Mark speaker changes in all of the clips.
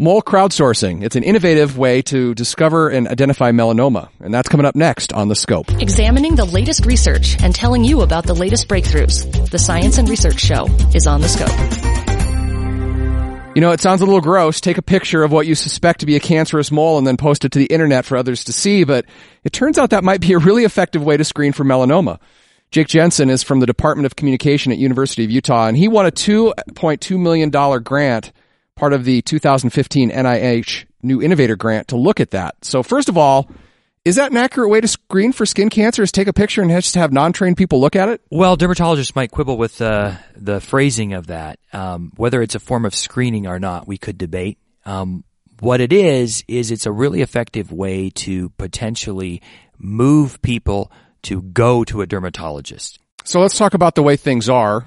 Speaker 1: Mole crowdsourcing. It's an innovative way to discover and identify melanoma. And that's coming up next on The Scope.
Speaker 2: Examining the latest research and telling you about the latest breakthroughs. The Science and Research Show is on The Scope.
Speaker 1: You know, it sounds a little gross. Take a picture of what you suspect to be a cancerous mole and then post it to the internet for others to see, but it turns out that might be a really effective way to screen for melanoma. Jake Jensen is from the Department of Communication at University of Utah, and he won a $2.2 million grant part of the 2015 NIH New Innovator Grant to look at that. So first of all, is that an accurate way to screen for skin cancer? Is take a picture and just have non-trained people look at it?
Speaker 3: Well, dermatologists might quibble with uh, the phrasing of that. Um, whether it's a form of screening or not, we could debate. Um, what it is is it's a really effective way to potentially move people to go to a dermatologist.
Speaker 1: So let's talk about the way things are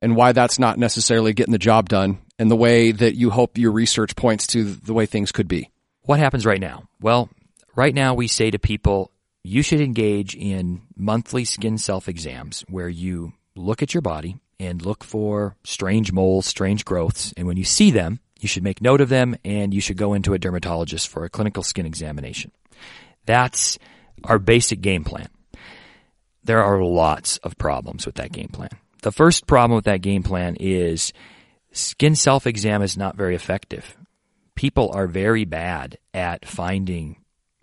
Speaker 1: and why that's not necessarily getting the job done and the way that you hope your research points to the way things could be.
Speaker 3: What happens right now? Well, right now we say to people, you should engage in monthly skin self exams where you look at your body and look for strange moles, strange growths. And when you see them, you should make note of them and you should go into a dermatologist for a clinical skin examination. That's our basic game plan. There are lots of problems with that game plan. The first problem with that game plan is skin self exam is not very effective. People are very bad at finding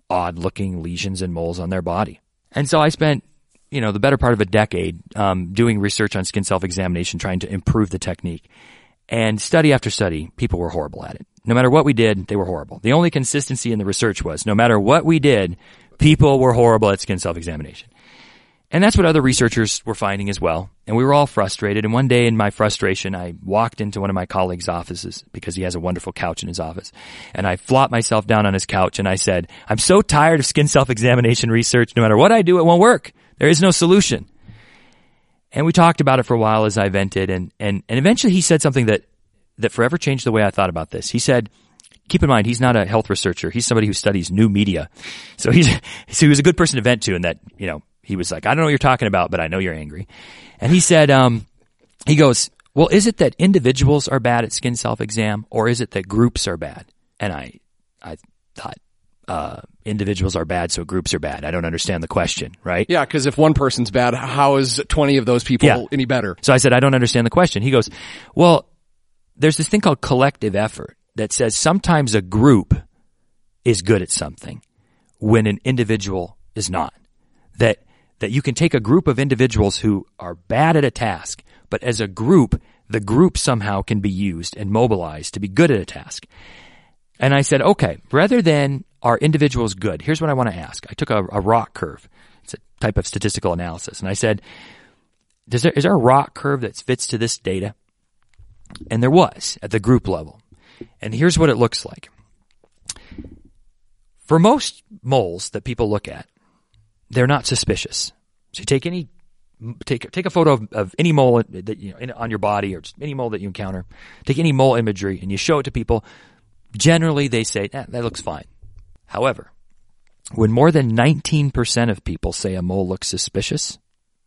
Speaker 3: odd looking lesions and moles on their body. And so I spent, you know, the better part of a decade um, doing research on skin self examination, trying to improve the technique. And study after study, people were horrible at it. No matter what we did, they were horrible. The only consistency in the research was no matter what we did, people were horrible at skin self examination. And that's what other researchers were finding as well. And we were all frustrated. And one day in my frustration, I walked into one of my colleagues' offices because he has a wonderful couch in his office. And I flopped myself down on his couch and I said, I'm so tired of skin self-examination research. No matter what I do, it won't work. There is no solution. And we talked about it for a while as I vented. And, and, and eventually he said something that, that forever changed the way I thought about this. He said, keep in mind, he's not a health researcher. He's somebody who studies new media. So he's, so he was a good person to vent to in that, you know, he was like, I don't know what you're talking about, but I know you're angry. And he said, um, he goes, well, is it that individuals are bad at skin self-exam or is it that groups are bad? And I, I thought, uh, individuals are bad, so groups are bad. I don't understand the question, right?
Speaker 1: Yeah, because if one person's bad, how is 20 of those people
Speaker 3: Yeah.
Speaker 1: any better?
Speaker 3: So I said, I don't understand the question. He goes, well, there's this thing called collective effort that says sometimes a group is good at something when an individual is not. That, that you can take a group of individuals who are bad at a task, but as a group, the group somehow can be used and mobilized to be good at a task. And I said, okay, rather than are individuals good, here's what I want to ask. I took a, a ROC curve. It's a type of statistical analysis. And I said, there, is there a ROC curve that fits to this data? And there was at the group level. And here's what it looks like. For most moles that people look at, they're not suspicious. So you take any take take a photo of, of any mole that you know in, on your body or just any mole that you encounter. Take any mole imagery and you show it to people. Generally, they say eh, that looks fine. However, when more than 19% of people say a mole looks suspicious,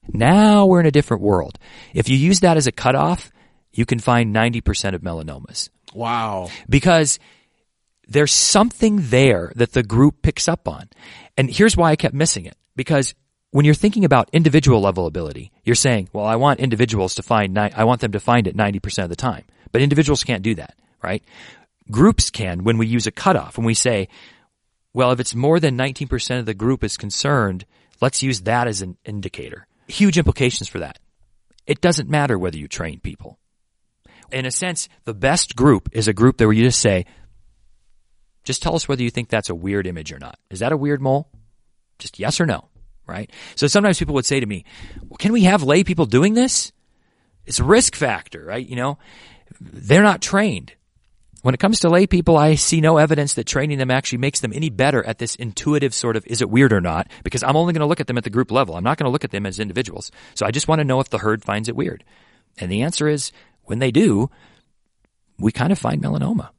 Speaker 3: now we're in a different world. If you use that as a cutoff, you can find 90% of melanomas
Speaker 1: Wow.
Speaker 3: because there's something there that the group picks up on. And here's why I kept missing it. Because when you're thinking about individual level ability, you're saying, well, I want individuals to find, ni- I want them to find it 90% of the time. But individuals can't do that, right? Groups can when we use a cutoff, when we say, well, if it's more than 19% of the group is concerned, let's use that as an indicator. Huge implications for that. It doesn't matter whether you train people. In a sense, the best group is a group that where you just say, just tell us whether you think that's a weird image or not. Is that a weird mole? Just yes or no, right? So sometimes people would say to me, well, can we have lay people doing this? It's a risk factor, right? You know, they're not trained. When it comes to lay people, I see no evidence that training them actually makes them any better at this intuitive sort of, is it weird or not? Because I'm only going to look at them at the group level. I'm not going to look at them as individuals. So I just want to know if the herd finds it weird. And the answer is when they do, we kind of find melanoma.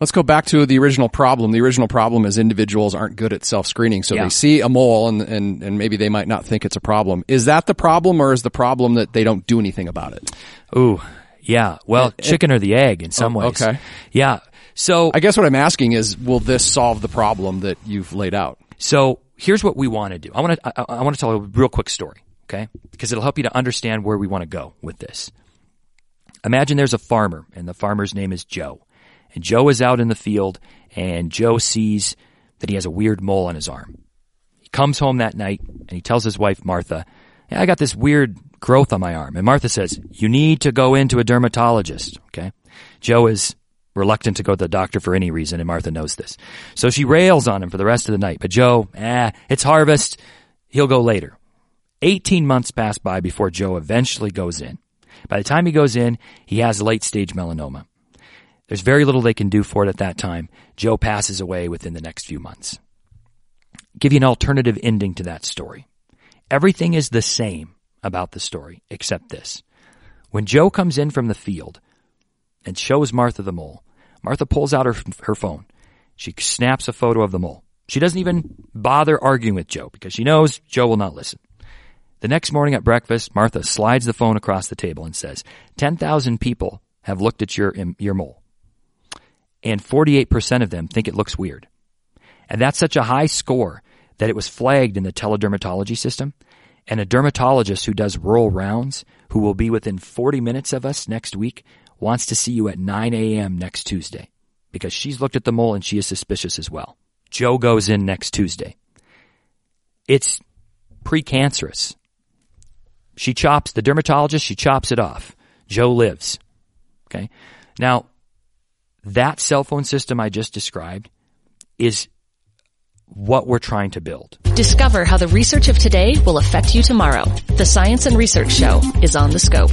Speaker 1: Let's go back to the original problem. The original problem is individuals aren't good at self-screening. So
Speaker 3: Yeah.
Speaker 1: they see a mole and, and, and maybe they might not think it's a problem. Is that the problem or is the problem that they don't do anything about it?
Speaker 3: Ooh, yeah. Well, eh, eh. chicken or the egg in some
Speaker 1: Oh,
Speaker 3: ways.
Speaker 1: okay.
Speaker 3: Yeah. So
Speaker 1: I guess what I'm asking is, will this solve the problem that you've laid out?
Speaker 3: So here's what we want to do. I want to I, I want to tell a real quick story, okay? Because it'll help you to understand where we want to go with this. Imagine there's a farmer, and the farmer's name is Joe. And Joe is out in the field, and Joe sees that he has a weird mole on his arm. He comes home that night, and he tells his wife, Martha, I got this weird growth on my arm. And Martha says, You need to go into a dermatologist, okay? Joe is reluctant to go to the doctor for any reason, and Martha knows this. So she rails on him for the rest of the night. But Joe, eh, it's harvest. He'll go later. 18 months pass by before Joe eventually goes in. By the time he goes in, he has late stage melanoma. There's very little they can do for it at that time. Joe passes away within the next few months. Give you an alternative ending to that story. Everything is the same about the story except this. When Joe comes in from the field and shows Martha the mole, Martha pulls out her, her phone. She snaps a photo of the mole. She doesn't even bother arguing with Joe because she knows Joe will not listen. The next morning at breakfast, Martha slides the phone across the table and says, 10,000 people have looked at your, your mole. And 48% of them think it looks weird. And that's such a high score that it was flagged in the teledermatology system. And a dermatologist who does rural rounds, who will be within 40 minutes of us next week, wants to see you at 9 a.m. next Tuesday because she's looked at the mole and she is suspicious as well. Joe goes in next Tuesday. It's precancerous. She chops, the dermatologist, she chops it off. Joe lives. Okay. Now, that cell phone system I just described is what we're trying to build.
Speaker 2: Discover how the research of today will affect you tomorrow. The Science and Research Show is on the scope.